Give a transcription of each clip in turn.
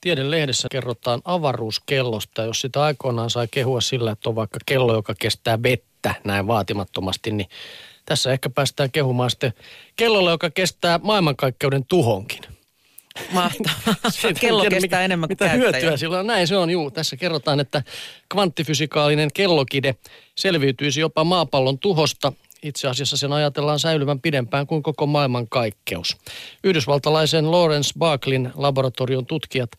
Tiedelehdessä kerrotaan avaruuskellosta. Jos sitä aikoinaan sai kehua sillä, että on vaikka kello, joka kestää vettä näin vaatimattomasti, niin tässä ehkä päästään kehumaan sitten kellolle, joka kestää maailmankaikkeuden tuhonkin. Mahtavaa. Kello tiedä, kestää mikä, enemmän kuin Mitä käyttäjä. hyötyä sillä on? Näin se on, juu. Tässä kerrotaan, että kvanttifysikaalinen kellokide selviytyisi jopa maapallon tuhosta. Itse asiassa sen ajatellaan säilyvän pidempään kuin koko maailman kaikkeus. Yhdysvaltalaisen Lawrence Barklin laboratorion tutkijat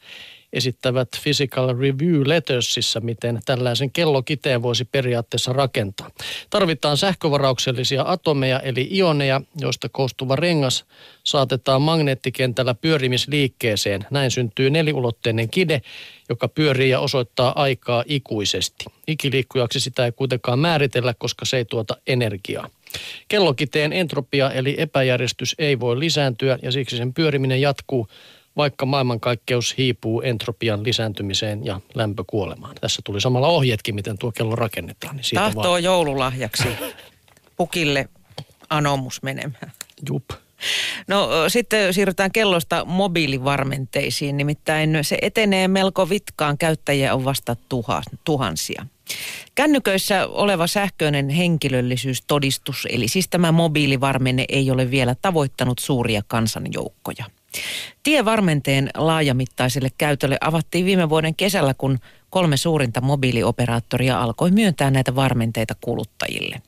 esittävät Physical Review Lettersissa, miten tällaisen kellokiteen voisi periaatteessa rakentaa. Tarvitaan sähkövarauksellisia atomeja eli ioneja, joista koostuva rengas saatetaan magneettikentällä pyörimisliikkeeseen. Näin syntyy neliulotteinen kide, joka pyörii ja osoittaa aikaa ikuisesti. Ikiliikkujaksi sitä ei kuitenkaan määritellä, koska se ei tuota energiaa. Kellokiteen entropia eli epäjärjestys ei voi lisääntyä ja siksi sen pyöriminen jatkuu vaikka maailmankaikkeus hiipuu entropian lisääntymiseen ja lämpökuolemaan. Tässä tuli samalla ohjeetkin, miten tuo kello rakennetaan. Niin siitä Tahtoo vaan... joululahjaksi pukille anomus menemään. Jup. No sitten siirrytään kellosta mobiilivarmenteisiin, nimittäin se etenee melko vitkaan, käyttäjiä on vasta tuha, tuhansia. Kännyköissä oleva sähköinen henkilöllisyystodistus, eli siis tämä mobiilivarmenne ei ole vielä tavoittanut suuria kansanjoukkoja – Tie varmenteen laajamittaiselle käytölle avattiin viime vuoden kesällä, kun kolme suurinta mobiilioperaattoria alkoi myöntää näitä varmenteita kuluttajille.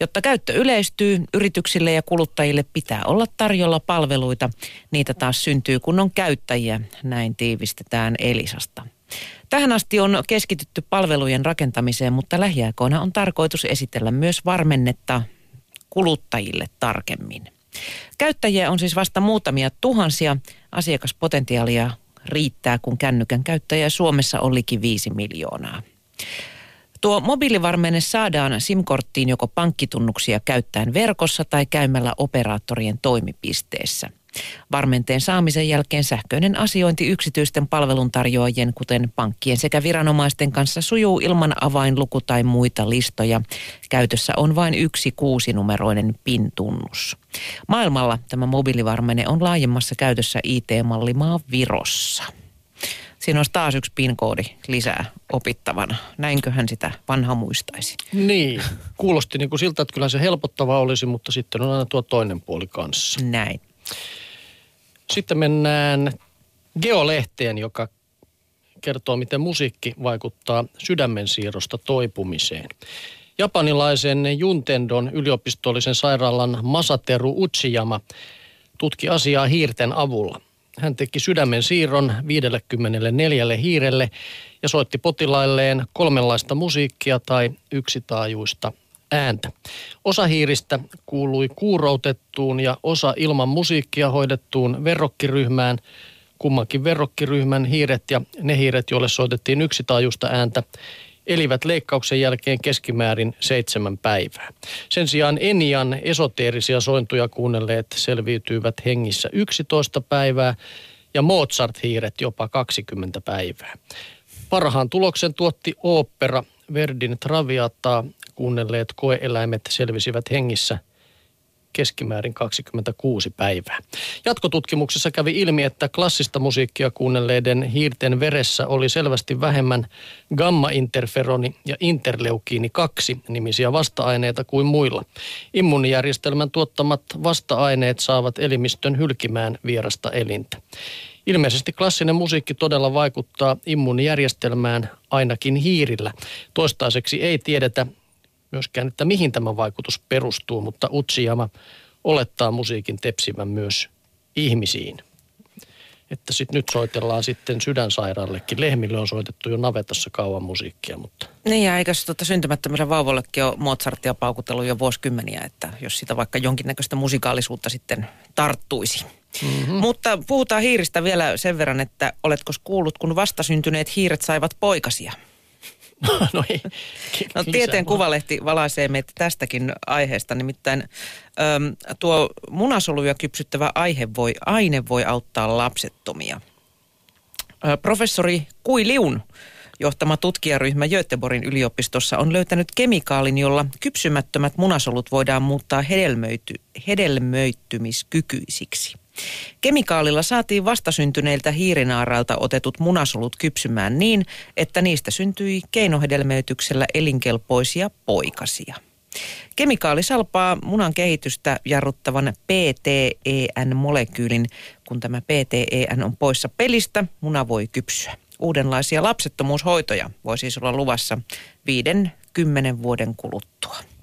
Jotta käyttö yleistyy, yrityksille ja kuluttajille pitää olla tarjolla palveluita. Niitä taas syntyy, kun on käyttäjiä, näin tiivistetään Elisasta. Tähän asti on keskitytty palvelujen rakentamiseen, mutta lähiaikoina on tarkoitus esitellä myös varmennetta kuluttajille tarkemmin. Käyttäjiä on siis vasta muutamia tuhansia. Asiakaspotentiaalia riittää, kun kännykän käyttäjä Suomessa on liki 5 miljoonaa. Tuo mobiilivarmenne saadaan SIM-korttiin joko pankkitunnuksia käyttäen verkossa tai käymällä operaattorien toimipisteessä – Varmenteen saamisen jälkeen sähköinen asiointi yksityisten palveluntarjoajien, kuten pankkien sekä viranomaisten kanssa sujuu ilman avainluku tai muita listoja. Käytössä on vain yksi kuusinumeroinen PIN-tunnus. Maailmalla tämä mobiilivarmenne on laajemmassa käytössä IT-mallimaa Virossa. Siinä olisi taas yksi PIN-koodi lisää opittavana. Näinköhän sitä vanha muistaisi? Niin, kuulosti niin kuin siltä, että kyllä se helpottava olisi, mutta sitten on aina tuo toinen puoli kanssa. Näin. Sitten mennään Geolehteen, joka kertoo, miten musiikki vaikuttaa sydämen siirrosta toipumiseen. Japanilaisen Juntendon yliopistollisen sairaalan Masateru Uchiyama tutki asiaa hiirten avulla. Hän teki sydämen siirron 54 hiirelle ja soitti potilailleen kolmenlaista musiikkia tai yksitaajuista ääntä. Osa hiiristä kuului kuuroutettuun ja osa ilman musiikkia hoidettuun verrokkiryhmään. Kummankin verrokkiryhmän hiiret ja ne hiiret, joille soitettiin yksitaajuista ääntä, elivät leikkauksen jälkeen keskimäärin seitsemän päivää. Sen sijaan Enian esoteerisia sointuja kuunnelleet selviytyivät hengissä 11 päivää ja Mozart-hiiret jopa 20 päivää. Parhaan tuloksen tuotti opera Verdin Traviataa kuunnelleet koeeläimet selvisivät hengissä keskimäärin 26 päivää. Jatkotutkimuksessa kävi ilmi, että klassista musiikkia kuunnelleiden hiirten veressä oli selvästi vähemmän gamma-interferoni ja interleukiini 2 nimisiä vasta-aineita kuin muilla. Immunijärjestelmän tuottamat vasta-aineet saavat elimistön hylkimään vierasta elintä. Ilmeisesti klassinen musiikki todella vaikuttaa immuunijärjestelmään ainakin hiirillä. Toistaiseksi ei tiedetä, myöskään, että mihin tämä vaikutus perustuu, mutta Utsijama olettaa musiikin tepsivän myös ihmisiin. Että sit nyt soitellaan sitten sydänsairaallekin. Lehmille on soitettu jo navetassa kauan musiikkia, mutta... Niin ja eikä tuota syntymättömällä vauvallekin ole Mozartia paukutellut jo vuosikymmeniä, että jos sitä vaikka jonkinnäköistä musikaalisuutta sitten tarttuisi. Mm-hmm. Mutta puhutaan hiiristä vielä sen verran, että oletko kuullut, kun vastasyntyneet hiiret saivat poikasia? no ei. No tieteen kuvalehti valaisee meitä tästäkin aiheesta, nimittäin äm, tuo munasoluja kypsyttävä aihe voi, aine voi auttaa lapsettomia. Ä, professori Kui Liun johtama tutkijaryhmä Göteborgin yliopistossa on löytänyt kemikaalin, jolla kypsymättömät munasolut voidaan muuttaa hedelmöity, hedelmöittymiskykyisiksi. Kemikaalilla saatiin vastasyntyneiltä hiirinaarailta otetut munasolut kypsymään niin, että niistä syntyi keinohedelmöityksellä elinkelpoisia poikasia. Kemikaali salpaa munan kehitystä jarruttavan PTEN-molekyylin. Kun tämä PTEN on poissa pelistä, muna voi kypsyä. Uudenlaisia lapsettomuushoitoja voi siis olla luvassa viiden kymmenen vuoden kuluttua.